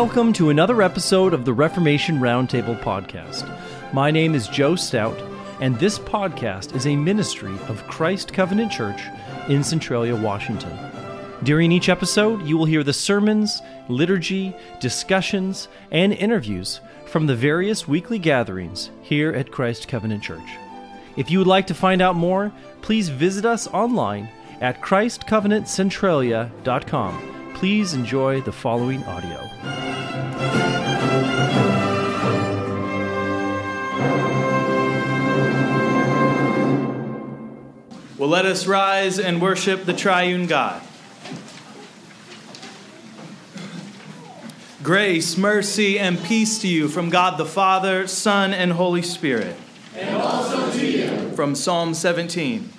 Welcome to another episode of the Reformation Roundtable podcast. My name is Joe Stout, and this podcast is a ministry of Christ Covenant Church in Centralia, Washington. During each episode, you will hear the sermons, liturgy, discussions, and interviews from the various weekly gatherings here at Christ Covenant Church. If you would like to find out more, please visit us online at christcovenantcentralia.com. Please enjoy the following audio. Well, let us rise and worship the triune God. Grace, mercy, and peace to you from God the Father, Son, and Holy Spirit. And also to you. From Psalm 17.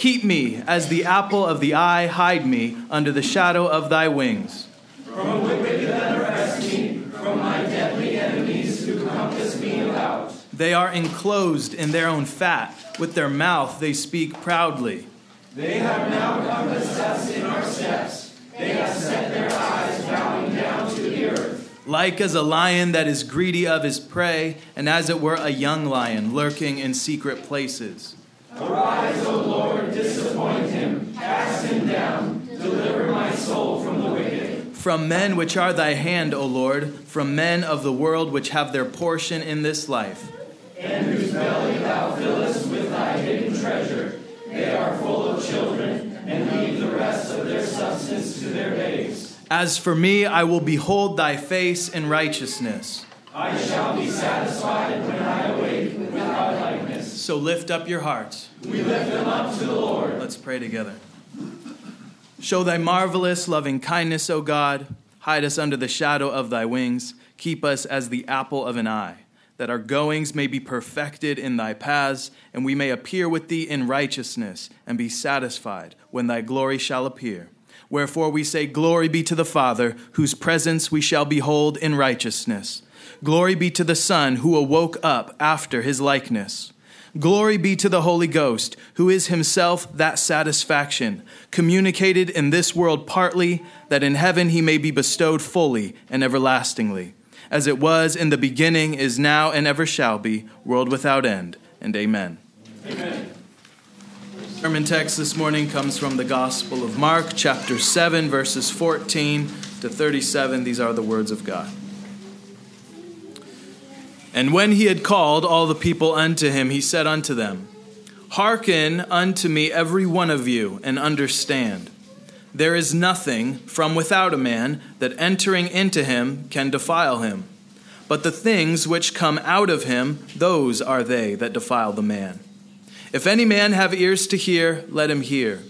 Keep me as the apple of the eye, hide me under the shadow of thy wings. From a wicked that oppress me, from my deadly enemies who compass me about. They are enclosed in their own fat, with their mouth they speak proudly. They have now compassed us in our steps. They have set their eyes bowing down to the earth. Like as a lion that is greedy of his prey, and as it were a young lion lurking in secret places. Arise, O Lord, disappoint him, cast him down, deliver my soul from the wicked. From men which are thy hand, O Lord, from men of the world which have their portion in this life. And whose belly thou fillest with thy hidden treasure. They are full of children, and leave the rest of their substance to their babes. As for me, I will behold thy face in righteousness. I shall be satisfied when I awake with thy. So lift up your hearts. We lift them up to the Lord. Let's pray together. Show thy marvelous loving kindness, O God. Hide us under the shadow of thy wings. Keep us as the apple of an eye, that our goings may be perfected in thy paths, and we may appear with thee in righteousness, and be satisfied when thy glory shall appear. Wherefore we say, Glory be to the Father, whose presence we shall behold in righteousness. Glory be to the Son, who awoke up after his likeness. Glory be to the Holy Ghost, who is himself that satisfaction, communicated in this world partly, that in heaven he may be bestowed fully and everlastingly, as it was in the beginning, is now, and ever shall be, world without end. And amen. Amen. Sermon text this morning comes from the Gospel of Mark, chapter 7, verses 14 to 37. These are the words of God. And when he had called all the people unto him, he said unto them, Hearken unto me, every one of you, and understand. There is nothing from without a man that entering into him can defile him. But the things which come out of him, those are they that defile the man. If any man have ears to hear, let him hear.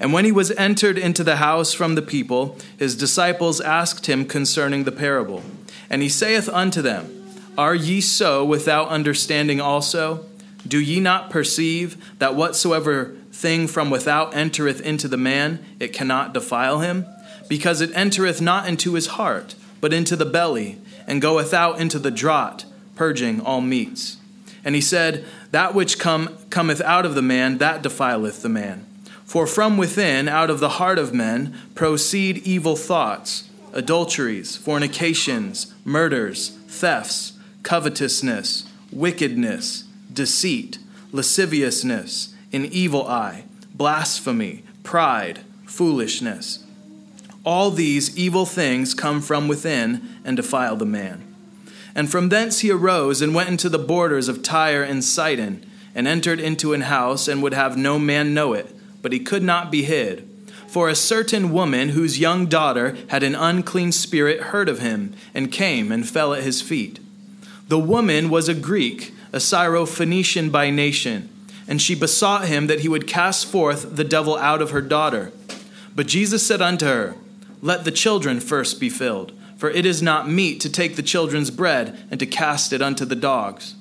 And when he was entered into the house from the people, his disciples asked him concerning the parable. And he saith unto them, are ye so without understanding also? Do ye not perceive that whatsoever thing from without entereth into the man, it cannot defile him? Because it entereth not into his heart, but into the belly, and goeth out into the draught, purging all meats. And he said, That which come, cometh out of the man, that defileth the man. For from within, out of the heart of men, proceed evil thoughts, adulteries, fornications, murders, thefts covetousness, wickedness, deceit, lasciviousness, an evil eye, blasphemy, pride, foolishness. All these evil things come from within and defile the man. And from thence he arose and went into the borders of Tyre and Sidon, and entered into an house, and would have no man know it, but he could not be hid. For a certain woman whose young daughter had an unclean spirit heard of him, and came and fell at his feet. The woman was a Greek, a Syrophoenician by nation, and she besought him that he would cast forth the devil out of her daughter. But Jesus said unto her, Let the children first be filled, for it is not meet to take the children's bread and to cast it unto the dogs.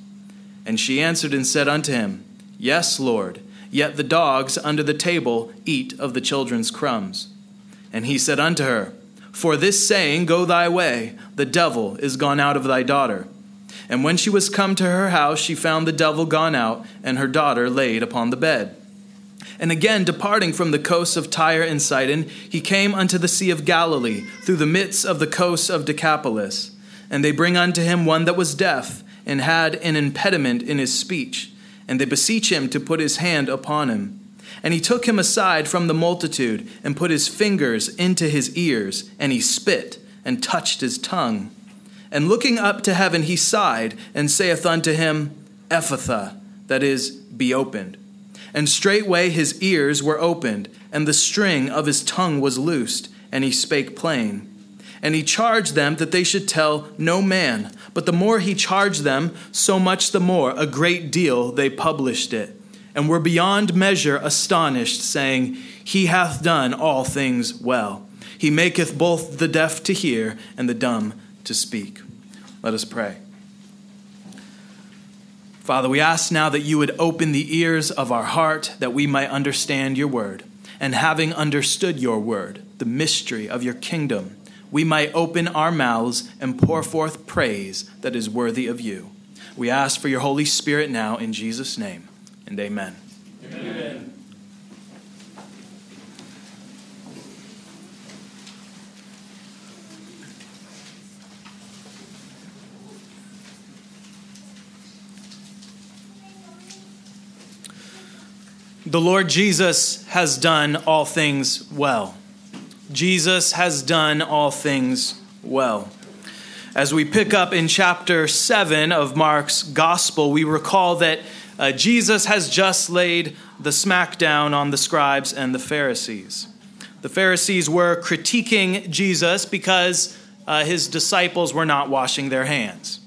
And she answered and said unto him, Yes, Lord, yet the dogs under the table eat of the children's crumbs. And he said unto her, For this saying, Go thy way, the devil is gone out of thy daughter. And when she was come to her house, she found the devil gone out, and her daughter laid upon the bed. And again, departing from the coasts of Tyre and Sidon, he came unto the Sea of Galilee, through the midst of the coasts of Decapolis. And they bring unto him one that was deaf, and had an impediment in his speech. And they beseech him to put his hand upon him. And he took him aside from the multitude, and put his fingers into his ears, and he spit, and touched his tongue. And looking up to heaven, he sighed, and saith unto him, Ephphatha, that is, be opened. And straightway his ears were opened, and the string of his tongue was loosed, and he spake plain. And he charged them that they should tell no man. But the more he charged them, so much the more a great deal they published it, and were beyond measure astonished, saying, He hath done all things well. He maketh both the deaf to hear and the dumb to speak. Let us pray. Father, we ask now that you would open the ears of our heart that we might understand your word. And having understood your word, the mystery of your kingdom, we might open our mouths and pour forth praise that is worthy of you. We ask for your Holy Spirit now in Jesus' name, and amen. Amen. The Lord Jesus has done all things well. Jesus has done all things well. As we pick up in chapter 7 of Mark's gospel, we recall that uh, Jesus has just laid the smackdown on the scribes and the Pharisees. The Pharisees were critiquing Jesus because uh, his disciples were not washing their hands.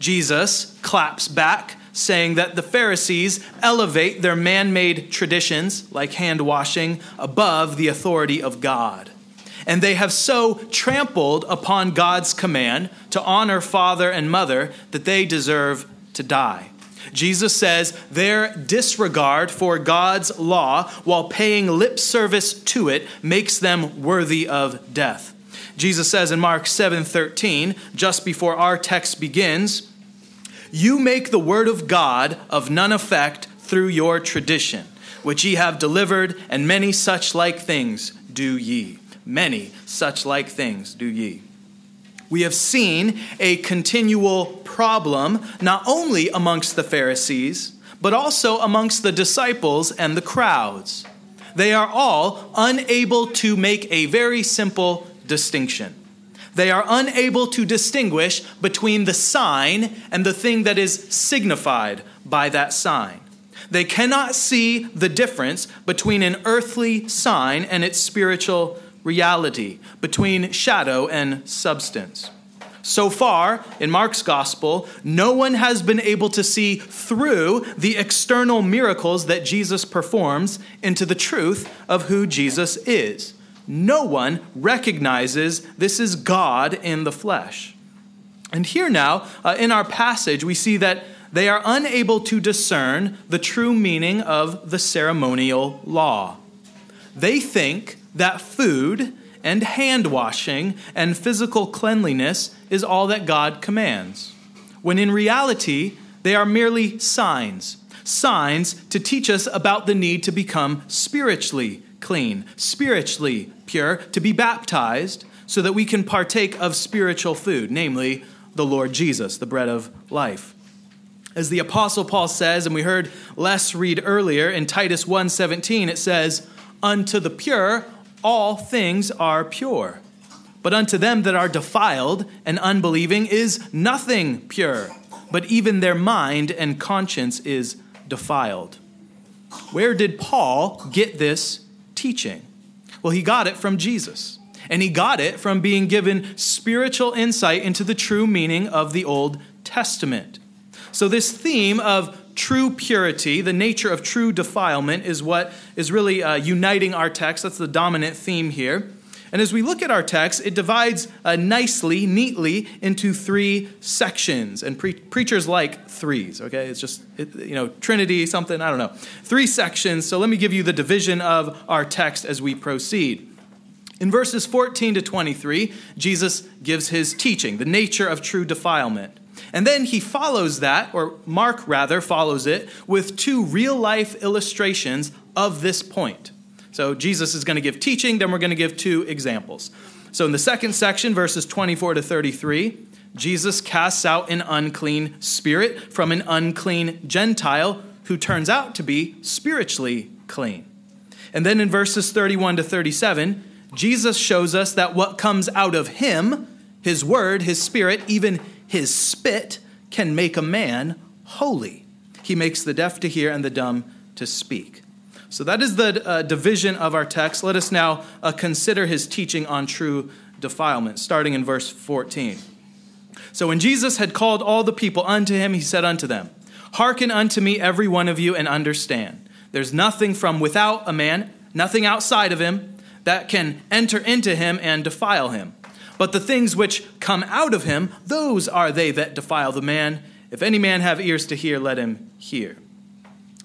Jesus claps back saying that the Pharisees elevate their man made traditions, like hand washing, above the authority of God. And they have so trampled upon God's command to honor father and mother that they deserve to die. Jesus says their disregard for God's law while paying lip service to it makes them worthy of death. Jesus says in Mark 7:13, just before our text begins, you make the word of God of none effect through your tradition, which ye have delivered, and many such like things do ye. Many such like things do ye. We have seen a continual problem not only amongst the Pharisees, but also amongst the disciples and the crowds. They are all unable to make a very simple distinction they are unable to distinguish between the sign and the thing that is signified by that sign. They cannot see the difference between an earthly sign and its spiritual reality, between shadow and substance. So far, in Mark's gospel, no one has been able to see through the external miracles that Jesus performs into the truth of who Jesus is no one recognizes this is God in the flesh. And here now, uh, in our passage, we see that they are unable to discern the true meaning of the ceremonial law. They think that food and hand washing and physical cleanliness is all that God commands, when in reality, they are merely signs, signs to teach us about the need to become spiritually clean, spiritually pure, to be baptized so that we can partake of spiritual food, namely the Lord Jesus, the bread of life. As the apostle Paul says and we heard Les read earlier in Titus 1:17 it says, "Unto the pure all things are pure, but unto them that are defiled and unbelieving is nothing pure, but even their mind and conscience is defiled." Where did Paul get this teaching? Well, he got it from Jesus. And he got it from being given spiritual insight into the true meaning of the Old Testament. So, this theme of true purity, the nature of true defilement, is what is really uh, uniting our text. That's the dominant theme here. And as we look at our text, it divides uh, nicely, neatly into three sections. And pre- preachers like threes, okay? It's just, it, you know, Trinity, something, I don't know. Three sections. So let me give you the division of our text as we proceed. In verses 14 to 23, Jesus gives his teaching, the nature of true defilement. And then he follows that, or Mark rather follows it, with two real life illustrations of this point. So Jesus is going to give teaching, then we're going to give two examples. So in the second section, verses 24 to 33, Jesus casts out an unclean spirit from an unclean Gentile who turns out to be spiritually clean. And then in verses 31 to 37, Jesus shows us that what comes out of him, his word, his spirit, even his spit, can make a man holy. He makes the deaf to hear and the dumb to speak. So that is the uh, division of our text. Let us now uh, consider his teaching on true defilement, starting in verse 14. So when Jesus had called all the people unto him, he said unto them, Hearken unto me, every one of you, and understand. There's nothing from without a man, nothing outside of him, that can enter into him and defile him. But the things which come out of him, those are they that defile the man. If any man have ears to hear, let him hear.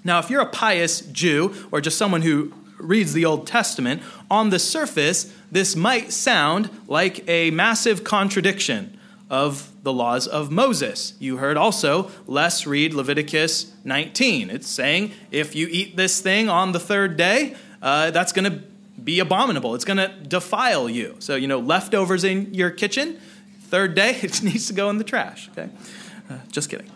Now, if you're a pious Jew or just someone who reads the Old Testament, on the surface, this might sound like a massive contradiction of the laws of Moses. You heard also, let's read Leviticus 19. It's saying if you eat this thing on the third day, uh, that's going to be abominable. It's going to defile you. So, you know, leftovers in your kitchen, third day, it needs to go in the trash. Okay? Uh, just kidding.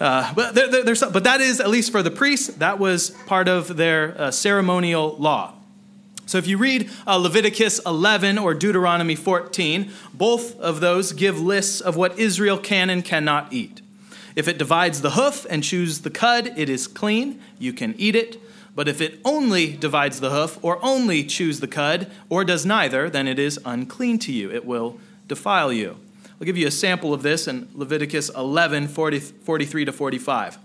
Uh, but, there, there, there's, but that is, at least for the priests, that was part of their uh, ceremonial law. So if you read uh, Leviticus 11 or Deuteronomy 14, both of those give lists of what Israel can and cannot eat. If it divides the hoof and chews the cud, it is clean. You can eat it. But if it only divides the hoof, or only chews the cud, or does neither, then it is unclean to you. It will defile you. I'll give you a sample of this in Leviticus 11 40, 43 to 45.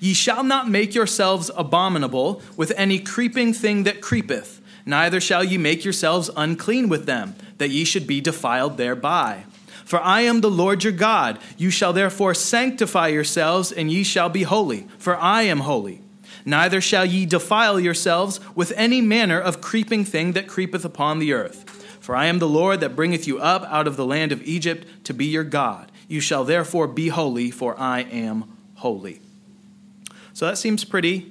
Ye shall not make yourselves abominable with any creeping thing that creepeth, neither shall ye make yourselves unclean with them, that ye should be defiled thereby. For I am the Lord your God. You shall therefore sanctify yourselves, and ye shall be holy, for I am holy. Neither shall ye defile yourselves with any manner of creeping thing that creepeth upon the earth. For I am the Lord that bringeth you up out of the land of Egypt to be your God. You shall therefore be holy, for I am holy. So that seems pretty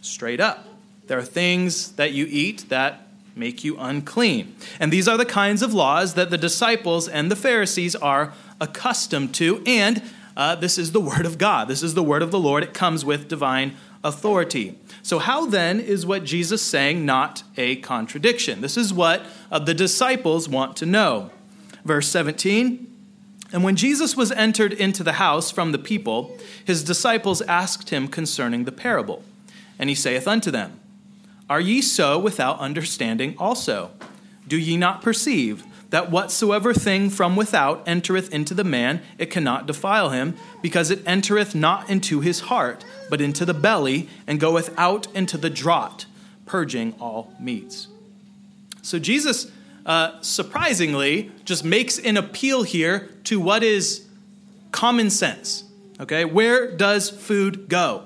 straight up. There are things that you eat that make you unclean. And these are the kinds of laws that the disciples and the Pharisees are accustomed to. And uh, this is the word of God. This is the word of the Lord. It comes with divine authority. So, how then is what Jesus saying not a contradiction? This is what uh, the disciples want to know. Verse 17 And when Jesus was entered into the house from the people, his disciples asked him concerning the parable. And he saith unto them, Are ye so without understanding also? Do ye not perceive? That whatsoever thing from without entereth into the man, it cannot defile him, because it entereth not into his heart, but into the belly, and goeth out into the draught, purging all meats. So Jesus, uh, surprisingly, just makes an appeal here to what is common sense. Okay, where does food go?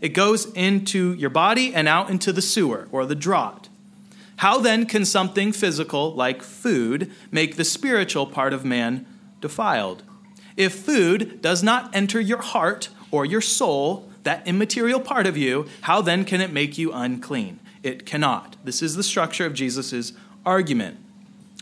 It goes into your body and out into the sewer or the draught. How then can something physical, like food, make the spiritual part of man defiled? If food does not enter your heart or your soul, that immaterial part of you, how then can it make you unclean? It cannot. This is the structure of Jesus' argument.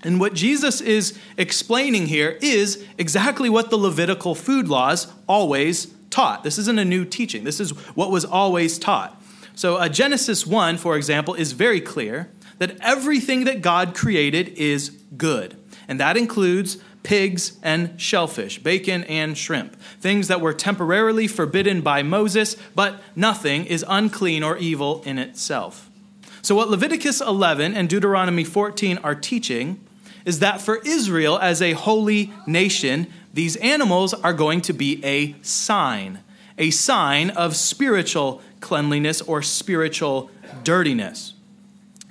And what Jesus is explaining here is exactly what the Levitical food laws always taught. This isn't a new teaching, this is what was always taught. So, uh, Genesis 1, for example, is very clear that everything that God created is good. And that includes pigs and shellfish, bacon and shrimp, things that were temporarily forbidden by Moses, but nothing is unclean or evil in itself. So, what Leviticus 11 and Deuteronomy 14 are teaching is that for Israel as a holy nation, these animals are going to be a sign, a sign of spiritual cleanliness or spiritual dirtiness.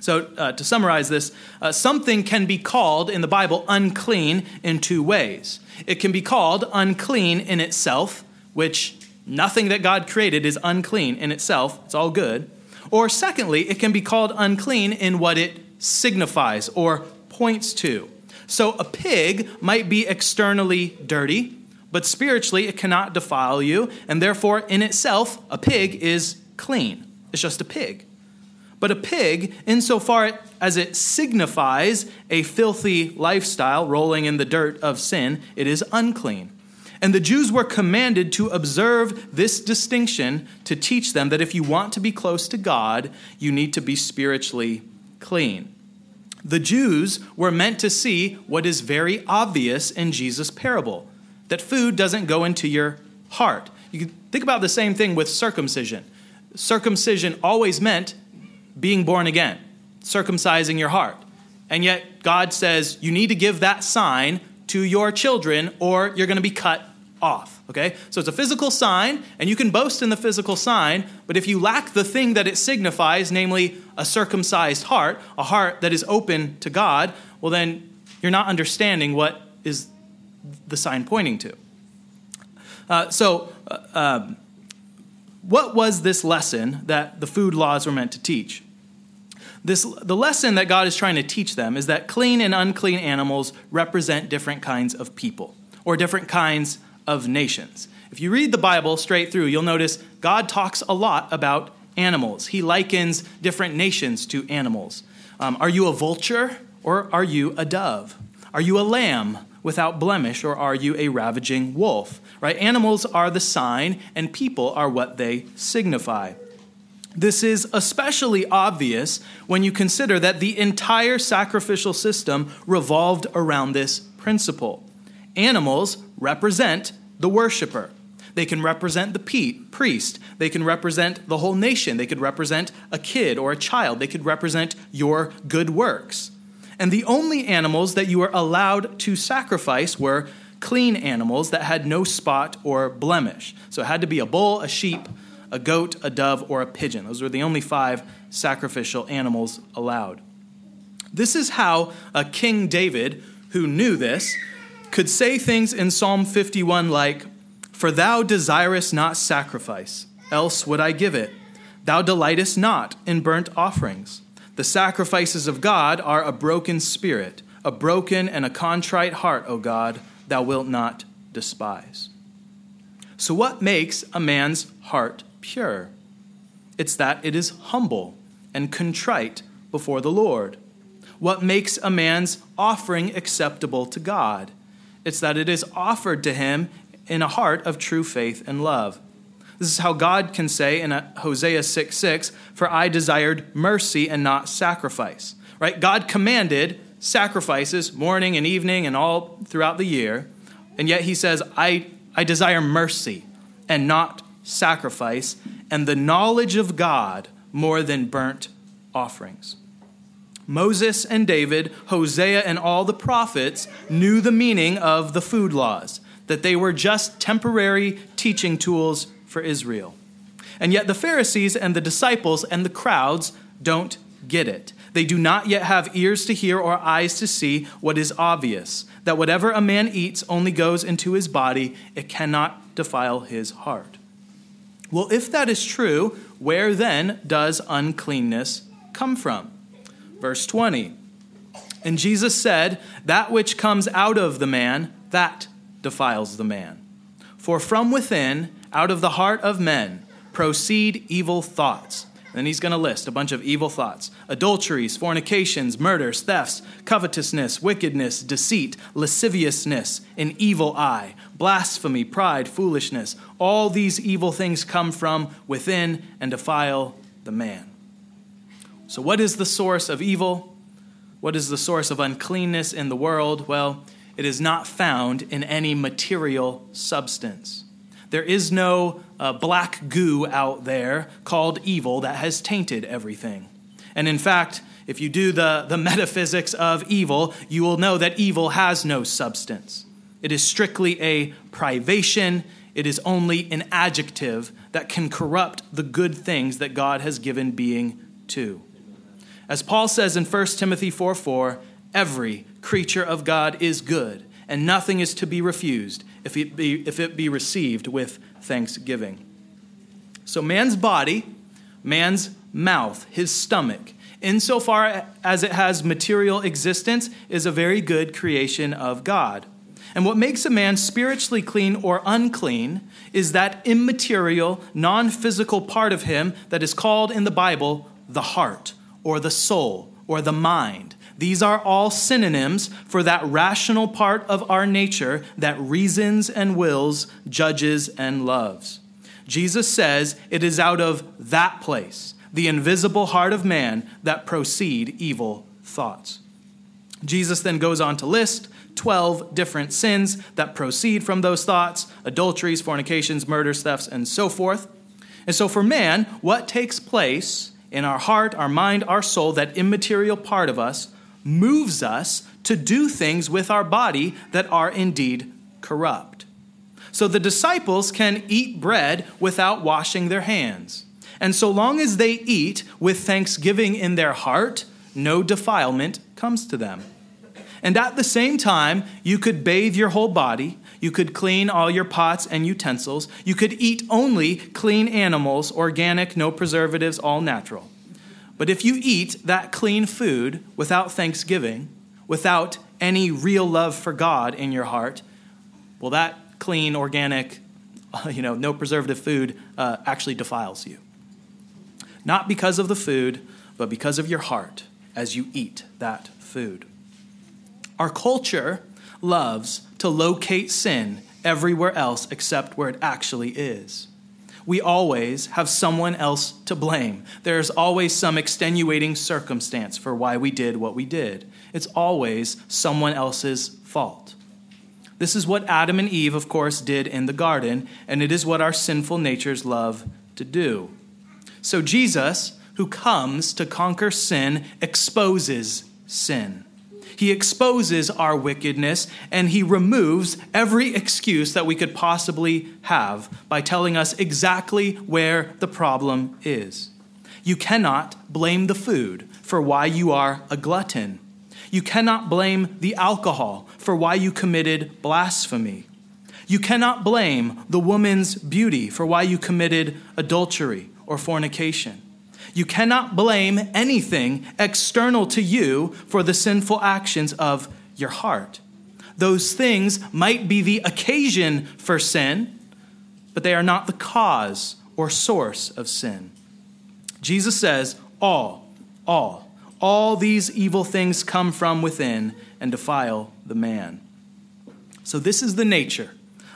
So, uh, to summarize this, uh, something can be called in the Bible unclean in two ways. It can be called unclean in itself, which nothing that God created is unclean in itself, it's all good. Or, secondly, it can be called unclean in what it signifies or points to. So, a pig might be externally dirty, but spiritually it cannot defile you, and therefore, in itself, a pig is clean. It's just a pig. But a pig, insofar as it signifies a filthy lifestyle rolling in the dirt of sin, it is unclean. And the Jews were commanded to observe this distinction to teach them that if you want to be close to God, you need to be spiritually clean. The Jews were meant to see what is very obvious in Jesus' parable that food doesn't go into your heart. You can think about the same thing with circumcision. Circumcision always meant being born again, circumcising your heart. And yet, God says you need to give that sign to your children or you're going to be cut off. Okay? So it's a physical sign, and you can boast in the physical sign, but if you lack the thing that it signifies, namely a circumcised heart, a heart that is open to God, well, then you're not understanding what is the sign pointing to. Uh, so, uh, um, what was this lesson that the food laws were meant to teach? This, the lesson that God is trying to teach them is that clean and unclean animals represent different kinds of people or different kinds of nations. If you read the Bible straight through, you'll notice God talks a lot about animals. He likens different nations to animals. Um, are you a vulture or are you a dove? Are you a lamb without blemish or are you a ravaging wolf? Right? Animals are the sign and people are what they signify. This is especially obvious when you consider that the entire sacrificial system revolved around this principle. Animals represent the worshiper. They can represent the priest. They can represent the whole nation. They could represent a kid or a child. They could represent your good works. And the only animals that you were allowed to sacrifice were clean animals that had no spot or blemish. So it had to be a bull, a sheep, a goat, a dove, or a pigeon. Those were the only five sacrificial animals allowed. This is how a King David, who knew this, could say things in Psalm 51 like, For thou desirest not sacrifice, else would I give it. Thou delightest not in burnt offerings. The sacrifices of God are a broken spirit, a broken and a contrite heart, O God, thou wilt not despise. So, what makes a man's heart pure? It's that it is humble and contrite before the Lord. What makes a man's offering acceptable to God? It's that it is offered to him in a heart of true faith and love. This is how God can say in uh, Hosea 6 6, For I desired mercy and not sacrifice. Right? God commanded sacrifices morning and evening and all throughout the year. And yet he says, I, I desire mercy and not sacrifice, and the knowledge of God more than burnt offerings. Moses and David, Hosea, and all the prophets knew the meaning of the food laws, that they were just temporary teaching tools for Israel. And yet the Pharisees and the disciples and the crowds don't get it. They do not yet have ears to hear or eyes to see what is obvious that whatever a man eats only goes into his body, it cannot defile his heart. Well, if that is true, where then does uncleanness come from? Verse 20. And Jesus said, That which comes out of the man, that defiles the man. For from within, out of the heart of men, proceed evil thoughts. Then he's going to list a bunch of evil thoughts adulteries, fornications, murders, thefts, covetousness, wickedness, deceit, lasciviousness, an evil eye, blasphemy, pride, foolishness. All these evil things come from within and defile the man. So, what is the source of evil? What is the source of uncleanness in the world? Well, it is not found in any material substance. There is no uh, black goo out there called evil that has tainted everything. And in fact, if you do the, the metaphysics of evil, you will know that evil has no substance. It is strictly a privation, it is only an adjective that can corrupt the good things that God has given being to. As Paul says in 1 Timothy 4 4, every creature of God is good, and nothing is to be refused if it be, if it be received with thanksgiving. So, man's body, man's mouth, his stomach, insofar as it has material existence, is a very good creation of God. And what makes a man spiritually clean or unclean is that immaterial, non physical part of him that is called in the Bible the heart, or the soul, or the mind. These are all synonyms for that rational part of our nature that reasons and wills, judges and loves. Jesus says it is out of that place, the invisible heart of man, that proceed evil thoughts. Jesus then goes on to list 12 different sins that proceed from those thoughts adulteries, fornications, murders, thefts, and so forth. And so, for man, what takes place in our heart, our mind, our soul, that immaterial part of us, moves us to do things with our body that are indeed corrupt. So the disciples can eat bread without washing their hands. And so long as they eat with thanksgiving in their heart, no defilement comes to them. And at the same time, you could bathe your whole body, you could clean all your pots and utensils, you could eat only clean animals, organic, no preservatives, all natural. But if you eat that clean food without thanksgiving, without any real love for God in your heart, well, that clean, organic, you know, no preservative food uh, actually defiles you. Not because of the food, but because of your heart as you eat that food. Our culture loves to locate sin everywhere else except where it actually is. We always have someone else to blame. There's always some extenuating circumstance for why we did what we did. It's always someone else's fault. This is what Adam and Eve, of course, did in the garden, and it is what our sinful natures love to do. So Jesus, who comes to conquer sin, exposes sin. He exposes our wickedness and he removes every excuse that we could possibly have by telling us exactly where the problem is. You cannot blame the food for why you are a glutton. You cannot blame the alcohol for why you committed blasphemy. You cannot blame the woman's beauty for why you committed adultery or fornication. You cannot blame anything external to you for the sinful actions of your heart. Those things might be the occasion for sin, but they are not the cause or source of sin. Jesus says, All, all, all these evil things come from within and defile the man. So, this is the nature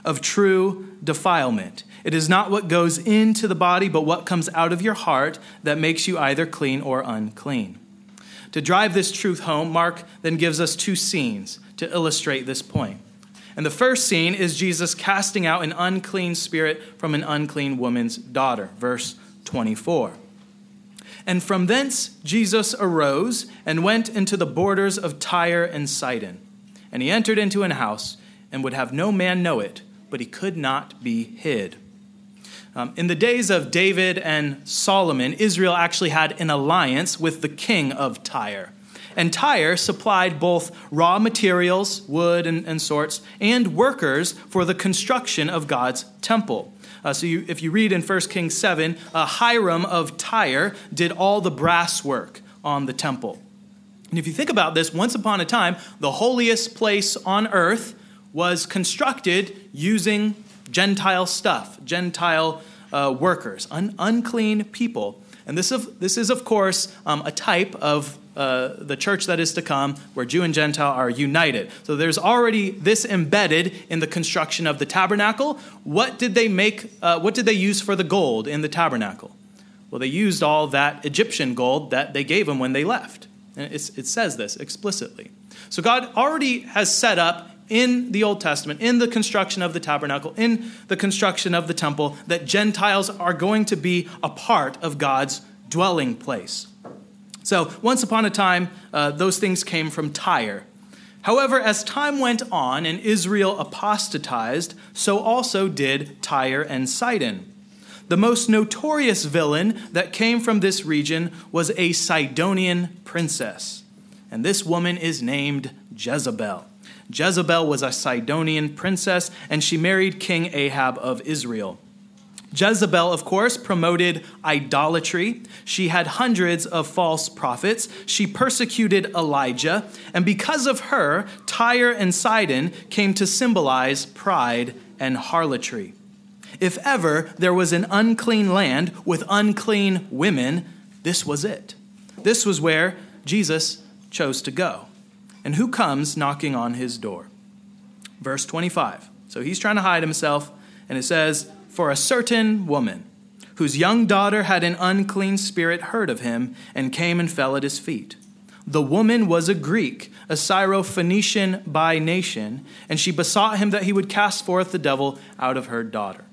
of true defilement. It is not what goes into the body, but what comes out of your heart that makes you either clean or unclean. To drive this truth home, Mark then gives us two scenes to illustrate this point. And the first scene is Jesus casting out an unclean spirit from an unclean woman's daughter, verse 24. And from thence Jesus arose and went into the borders of Tyre and Sidon. And he entered into an house and would have no man know it, but he could not be hid. Um, in the days of David and Solomon, Israel actually had an alliance with the king of Tyre. And Tyre supplied both raw materials, wood and, and sorts, and workers for the construction of God's temple. Uh, so you, if you read in 1 Kings 7, uh, Hiram of Tyre did all the brass work on the temple. And if you think about this, once upon a time, the holiest place on earth was constructed using Gentile stuff, Gentile uh, workers, un- unclean people. And this, of, this is, of course, um, a type of uh, the church that is to come, where Jew and Gentile are united. So there's already this embedded in the construction of the tabernacle. What did they make? Uh, what did they use for the gold in the tabernacle? Well, they used all that Egyptian gold that they gave them when they left. And it says this explicitly. So God already has set up in the Old Testament, in the construction of the tabernacle, in the construction of the temple, that Gentiles are going to be a part of God's dwelling place. So, once upon a time, uh, those things came from Tyre. However, as time went on and Israel apostatized, so also did Tyre and Sidon. The most notorious villain that came from this region was a Sidonian princess, and this woman is named Jezebel. Jezebel was a Sidonian princess, and she married King Ahab of Israel. Jezebel, of course, promoted idolatry. She had hundreds of false prophets. She persecuted Elijah. And because of her, Tyre and Sidon came to symbolize pride and harlotry. If ever there was an unclean land with unclean women, This was it. This was where Jesus chose to go. And who comes knocking on his door? Verse 25. So he's trying to hide himself, and it says, For a certain woman whose young daughter had an unclean spirit heard of him and came and fell at his feet. The woman was a Greek, a Syrophoenician by nation, and she besought him that he would cast forth the devil out of her daughter.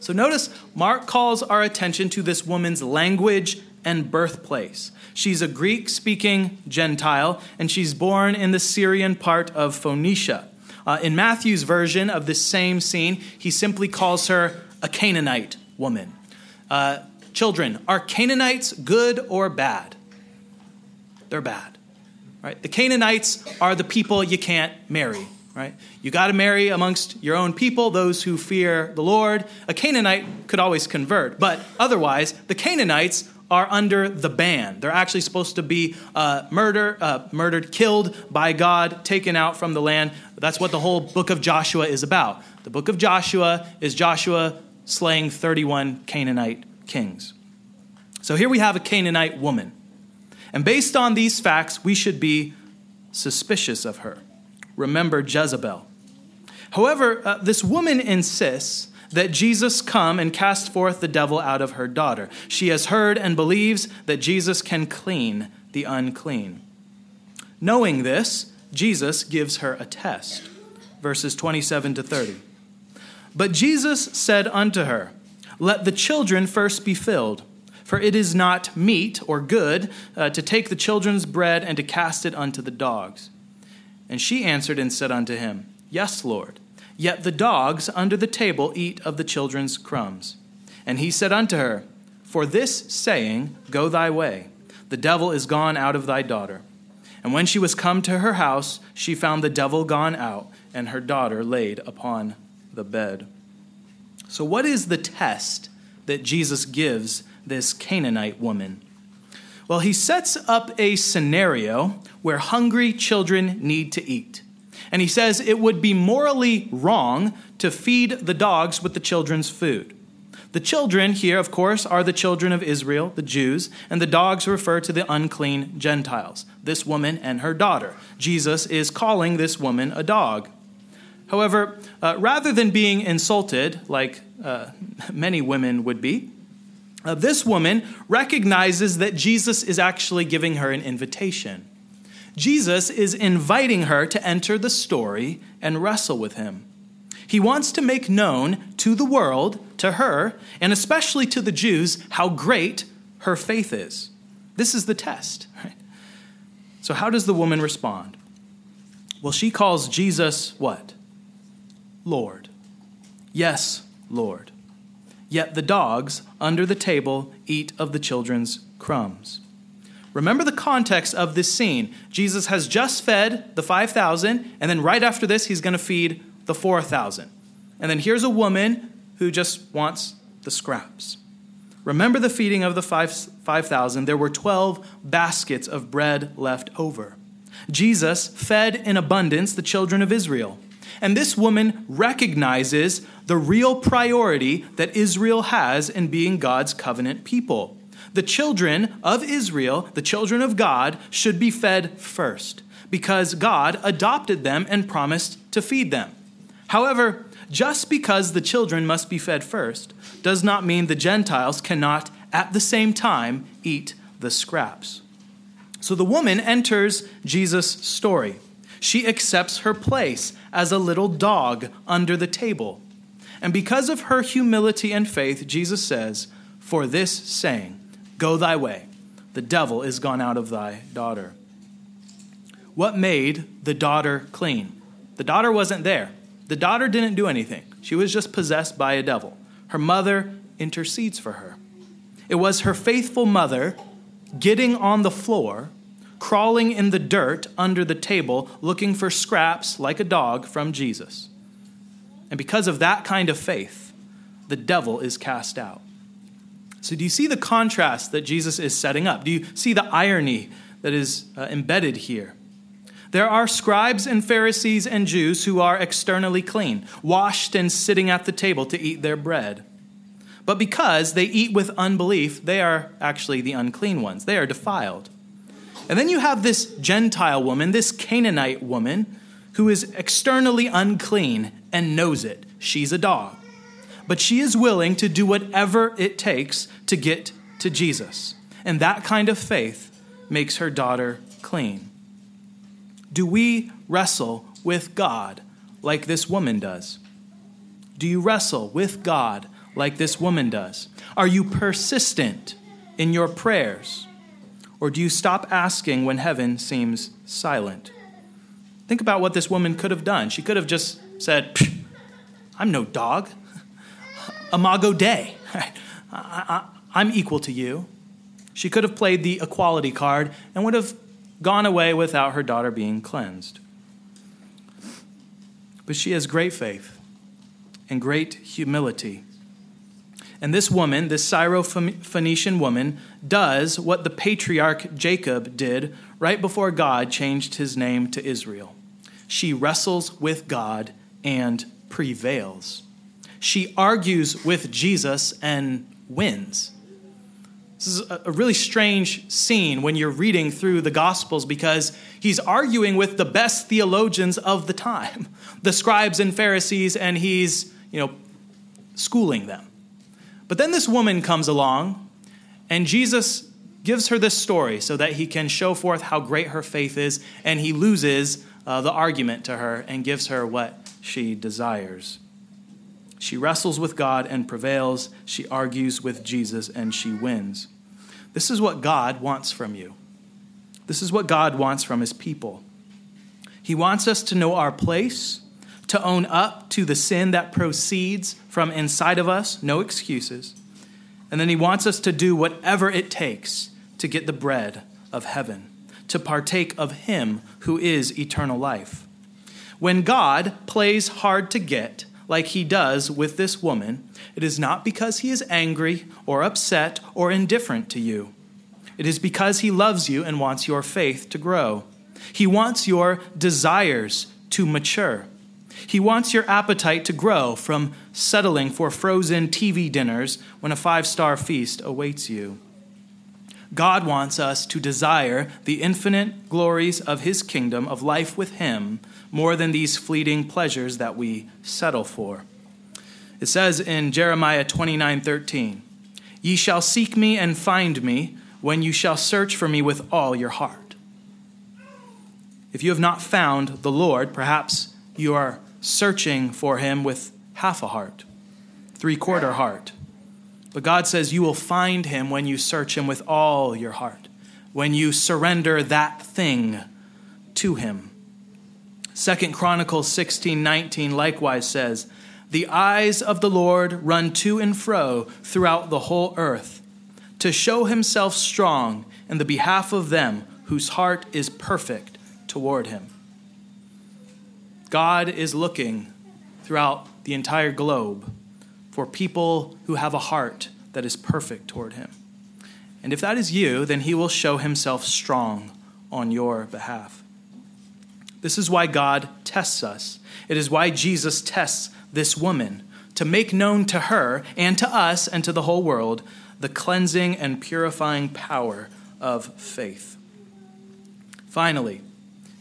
So notice Mark calls our attention to this woman's language and birthplace. She's a Greek speaking Gentile, and she's born in the Syrian part of Phoenicia. Uh, in Matthew's version of this same scene, he simply calls her a Canaanite woman. Uh, children, are Canaanites good or bad? They're bad. Right? The Canaanites are the people you can't marry. Right? You got to marry amongst your own people, those who fear the Lord. A Canaanite could always convert, but otherwise, the Canaanites are under the ban. They're actually supposed to be uh, murder, uh, murdered, killed by God, taken out from the land. That's what the whole book of Joshua is about. The book of Joshua is Joshua slaying 31 Canaanite kings. So here we have a Canaanite woman. And based on these facts, we should be suspicious of her. Remember Jezebel. However, uh, this woman insists that Jesus come and cast forth the devil out of her daughter. She has heard and believes that Jesus can clean the unclean. Knowing this, Jesus gives her a test. Verses 27 to 30. But Jesus said unto her, Let the children first be filled, for it is not meet or good uh, to take the children's bread and to cast it unto the dogs. And she answered and said unto him, Yes, Lord. Yet the dogs under the table eat of the children's crumbs. And he said unto her, For this saying, Go thy way. The devil is gone out of thy daughter. And when she was come to her house, she found the devil gone out, and her daughter laid upon the bed. So, what is the test that Jesus gives this Canaanite woman? Well, he sets up a scenario where hungry children need to eat. And he says it would be morally wrong to feed the dogs with the children's food. The children here, of course, are the children of Israel, the Jews, and the dogs refer to the unclean Gentiles, this woman and her daughter. Jesus is calling this woman a dog. However, uh, rather than being insulted, like uh, many women would be, uh, this woman recognizes that Jesus is actually giving her an invitation. Jesus is inviting her to enter the story and wrestle with him. He wants to make known to the world, to her, and especially to the Jews, how great her faith is. This is the test. Right? So, how does the woman respond? Well, she calls Jesus what? Lord. Yes, Lord. Yet the dogs under the table eat of the children's crumbs. Remember the context of this scene. Jesus has just fed the 5,000, and then right after this, he's going to feed the 4,000. And then here's a woman who just wants the scraps. Remember the feeding of the 5,000. there were 12 baskets of bread left over. Jesus fed in abundance the children of Israel. And this woman recognizes the real priority that Israel has in being God's covenant people the children of Israel, the children of God, should be fed first because God adopted them and promised to feed them. However, just because the children must be fed first does not mean the Gentiles cannot at the same time eat the scraps. So the woman enters Jesus' story. She accepts her place as a little dog under the table. And because of her humility and faith, Jesus says, For this saying, Go thy way. The devil is gone out of thy daughter. What made the daughter clean? The daughter wasn't there. The daughter didn't do anything. She was just possessed by a devil. Her mother intercedes for her. It was her faithful mother getting on the floor, crawling in the dirt under the table, looking for scraps like a dog from Jesus. And because of that kind of faith, the devil is cast out. So, do you see the contrast that Jesus is setting up? Do you see the irony that is uh, embedded here? There are scribes and Pharisees and Jews who are externally clean, washed and sitting at the table to eat their bread. But because they eat with unbelief, they are actually the unclean ones. They are defiled. And then you have this Gentile woman, this Canaanite woman, who is externally unclean and knows it. She's a dog. But she is willing to do whatever it takes to get to Jesus. And that kind of faith makes her daughter clean. Do we wrestle with God like this woman does? Do you wrestle with God like this woman does? Are you persistent in your prayers? Or do you stop asking when heaven seems silent? Think about what this woman could have done. She could have just said, I'm no dog. Imago Dei. I, am equal to you. She could have played the equality card and would have gone away without her daughter being cleansed. But she has great faith and great humility. And this woman, this Syrophoenician woman, does what the patriarch Jacob did right before God changed his name to Israel. She wrestles with God and prevails. She argues with Jesus and wins. This is a really strange scene when you're reading through the Gospels because he's arguing with the best theologians of the time, the scribes and Pharisees, and he's, you know, schooling them. But then this woman comes along, and Jesus gives her this story so that he can show forth how great her faith is, and he loses uh, the argument to her and gives her what she desires. She wrestles with God and prevails. She argues with Jesus and she wins. This is what God wants from you. This is what God wants from his people. He wants us to know our place, to own up to the sin that proceeds from inside of us, no excuses. And then he wants us to do whatever it takes to get the bread of heaven, to partake of him who is eternal life. When God plays hard to get, like he does with this woman, it is not because he is angry or upset or indifferent to you. It is because he loves you and wants your faith to grow. He wants your desires to mature. He wants your appetite to grow from settling for frozen TV dinners when a five star feast awaits you. God wants us to desire the infinite glories of his kingdom of life with him more than these fleeting pleasures that we settle for. It says in Jeremiah 29 13, Ye shall seek me and find me when you shall search for me with all your heart. If you have not found the Lord, perhaps you are searching for him with half a heart, three quarter heart. But God says you will find him when you search him with all your heart, when you surrender that thing to him. Second Chronicles 16 19 likewise says, The eyes of the Lord run to and fro throughout the whole earth, to show himself strong in the behalf of them whose heart is perfect toward him. God is looking throughout the entire globe for people who have a heart that is perfect toward him. And if that is you, then he will show himself strong on your behalf. This is why God tests us. It is why Jesus tests this woman to make known to her and to us and to the whole world the cleansing and purifying power of faith. Finally,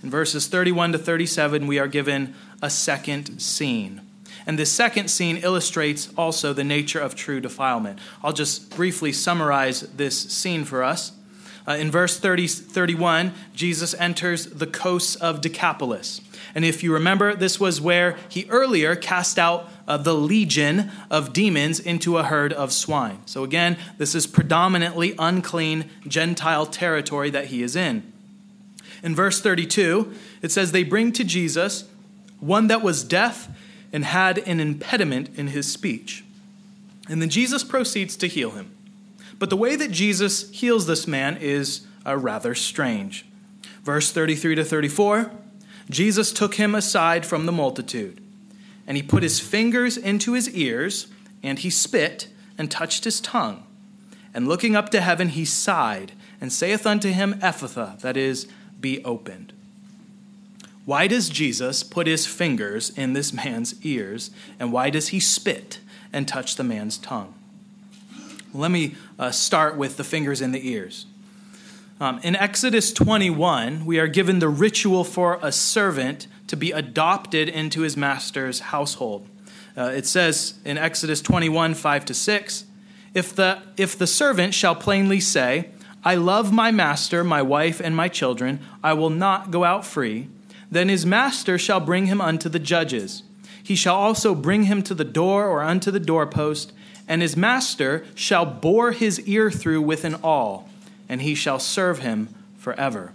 in verses 31 to 37, we are given a second scene. And this second scene illustrates also the nature of true defilement. I'll just briefly summarize this scene for us. Uh, in verse 30, 31, Jesus enters the coasts of Decapolis. And if you remember, this was where he earlier cast out uh, the legion of demons into a herd of swine. So again, this is predominantly unclean Gentile territory that he is in. In verse 32, it says, They bring to Jesus one that was deaf and had an impediment in his speech. And then Jesus proceeds to heal him. But the way that Jesus heals this man is uh, rather strange. Verse 33 to 34 Jesus took him aside from the multitude, and he put his fingers into his ears, and he spit and touched his tongue. And looking up to heaven, he sighed, and saith unto him, Ephphatha, that is, be opened. Why does Jesus put his fingers in this man's ears, and why does he spit and touch the man's tongue? Let me uh, start with the fingers and the ears. Um, in Exodus 21, we are given the ritual for a servant to be adopted into his master's household. Uh, it says in Exodus 21, 5 to 6, if the, if the servant shall plainly say, I love my master, my wife, and my children, I will not go out free, then his master shall bring him unto the judges. He shall also bring him to the door or unto the doorpost, and his master shall bore his ear through with an awl, and he shall serve him forever.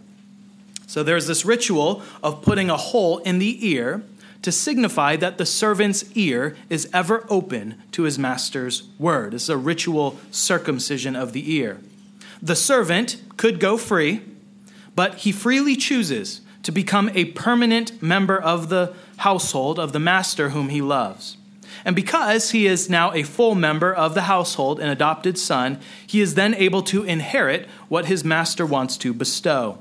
So there's this ritual of putting a hole in the ear to signify that the servant's ear is ever open to his master's word. Is a ritual circumcision of the ear. The servant could go free, but he freely chooses to become a permanent member of the household of the master whom he loves. And because he is now a full member of the household, an adopted son, he is then able to inherit what his master wants to bestow.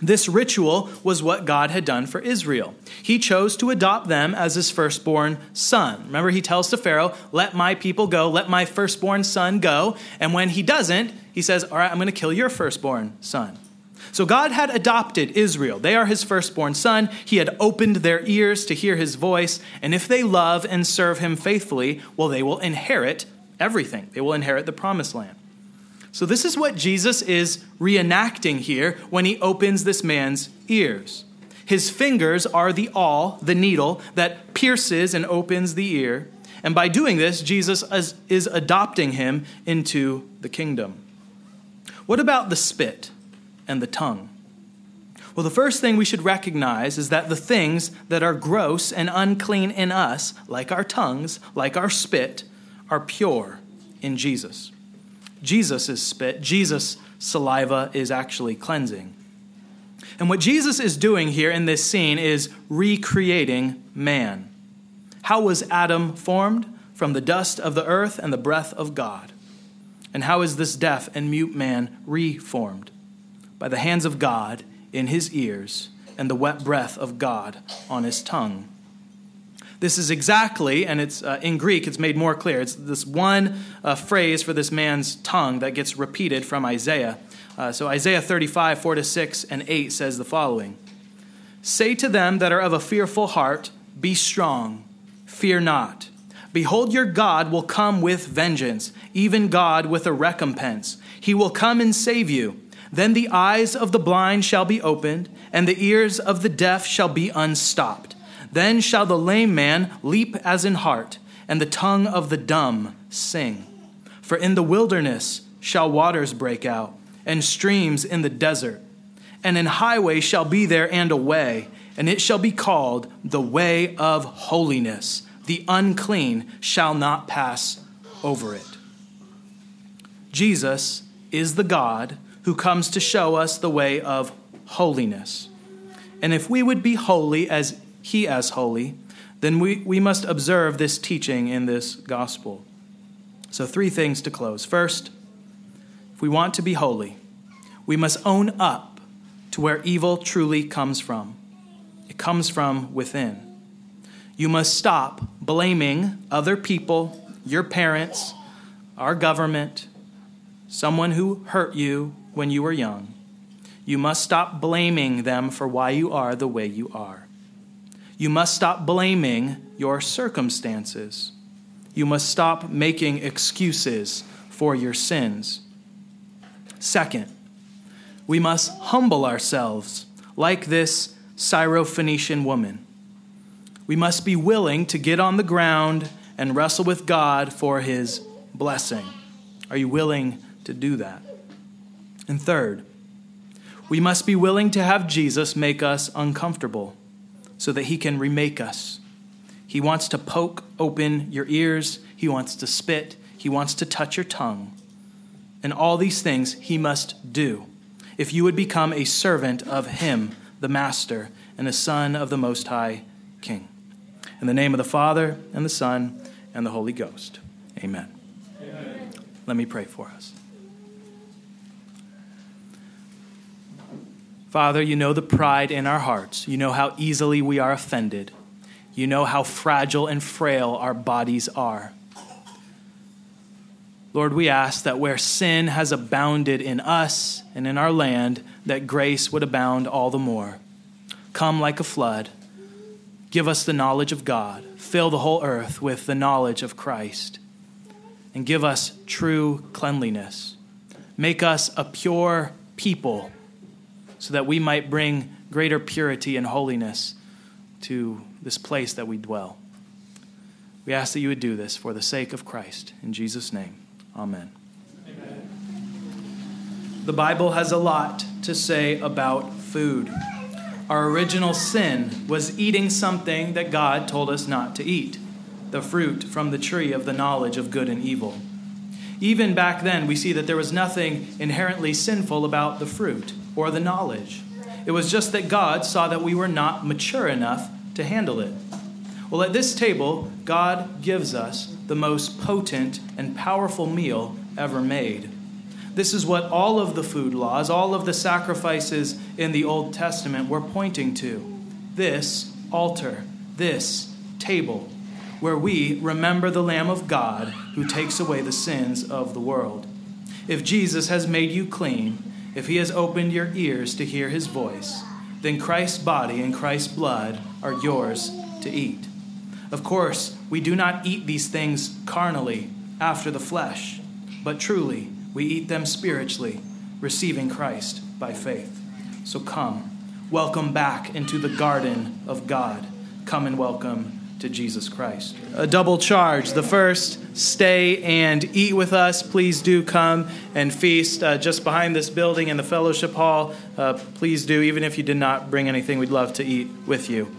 This ritual was what God had done for Israel. He chose to adopt them as his firstborn son. Remember, he tells to Pharaoh, Let my people go, let my firstborn son go. And when he doesn't, he says, All right, I'm going to kill your firstborn son. So God had adopted Israel. They are his firstborn son. He had opened their ears to hear his voice. And if they love and serve him faithfully, well, they will inherit everything. They will inherit the promised land. So, this is what Jesus is reenacting here when he opens this man's ears. His fingers are the awl, the needle, that pierces and opens the ear. And by doing this, Jesus is adopting him into the kingdom. What about the spit and the tongue? Well, the first thing we should recognize is that the things that are gross and unclean in us, like our tongues, like our spit, are pure in Jesus. Jesus' is spit, Jesus' saliva is actually cleansing. And what Jesus is doing here in this scene is recreating man. How was Adam formed? From the dust of the earth and the breath of God. And how is this deaf and mute man reformed? By the hands of God in his ears and the wet breath of God on his tongue. This is exactly, and it's uh, in Greek, it's made more clear. It's this one uh, phrase for this man's tongue that gets repeated from Isaiah. Uh, so Isaiah 35, 4 to 6 and 8 says the following Say to them that are of a fearful heart, Be strong, fear not. Behold, your God will come with vengeance, even God with a recompense. He will come and save you. Then the eyes of the blind shall be opened, and the ears of the deaf shall be unstopped. Then shall the lame man leap as in hart, and the tongue of the dumb sing. For in the wilderness shall waters break out, and streams in the desert. And an highway shall be there and a way, and it shall be called the way of holiness. The unclean shall not pass over it. Jesus is the God who comes to show us the way of holiness. And if we would be holy as he as holy, then we, we must observe this teaching in this gospel. So, three things to close. First, if we want to be holy, we must own up to where evil truly comes from. It comes from within. You must stop blaming other people, your parents, our government, someone who hurt you when you were young. You must stop blaming them for why you are the way you are. You must stop blaming your circumstances. You must stop making excuses for your sins. Second, we must humble ourselves like this Syrophoenician woman. We must be willing to get on the ground and wrestle with God for his blessing. Are you willing to do that? And third, we must be willing to have Jesus make us uncomfortable so that He can remake us. He wants to poke open your ears, He wants to spit, He wants to touch your tongue. And all these things He must do if you would become a servant of Him, the Master, and a son of the Most High King. In the name of the Father, and the Son, and the Holy Ghost. Amen. Amen. Let me pray for us. Father, you know the pride in our hearts. You know how easily we are offended. You know how fragile and frail our bodies are. Lord, we ask that where sin has abounded in us and in our land, that grace would abound all the more. Come like a flood. Give us the knowledge of God. Fill the whole earth with the knowledge of Christ. And give us true cleanliness. Make us a pure people so that we might bring greater purity and holiness to this place that we dwell. We ask that you would do this for the sake of Christ. In Jesus' name. Amen. Amen. The Bible has a lot to say about food. Our original sin was eating something that God told us not to eat the fruit from the tree of the knowledge of good and evil. Even back then, we see that there was nothing inherently sinful about the fruit or the knowledge. It was just that God saw that we were not mature enough to handle it. Well, at this table, God gives us the most potent and powerful meal ever made. This is what all of the food laws, all of the sacrifices in the Old Testament were pointing to. This altar, this table, where we remember the Lamb of God who takes away the sins of the world. If Jesus has made you clean, if he has opened your ears to hear his voice, then Christ's body and Christ's blood are yours to eat. Of course, we do not eat these things carnally after the flesh, but truly we eat them spiritually, receiving Christ by faith. So come, welcome back into the garden of God. Come and welcome to Jesus Christ. A double charge. The first, stay and eat with us. Please do come and feast uh, just behind this building in the fellowship hall. Uh, please do, even if you did not bring anything, we'd love to eat with you.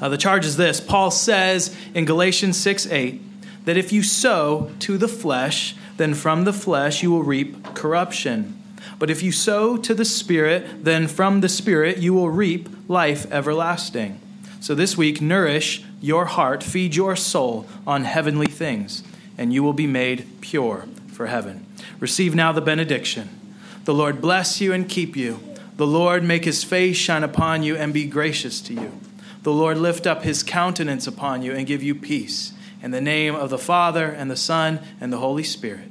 Uh, the charge is this Paul says in Galatians 6 8 that if you sow to the flesh, then from the flesh you will reap corruption. But if you sow to the Spirit, then from the Spirit you will reap life everlasting. So this week, nourish your heart, feed your soul on heavenly things, and you will be made pure for heaven. Receive now the benediction. The Lord bless you and keep you. The Lord make his face shine upon you and be gracious to you. The Lord lift up his countenance upon you and give you peace. In the name of the Father, and the Son, and the Holy Spirit.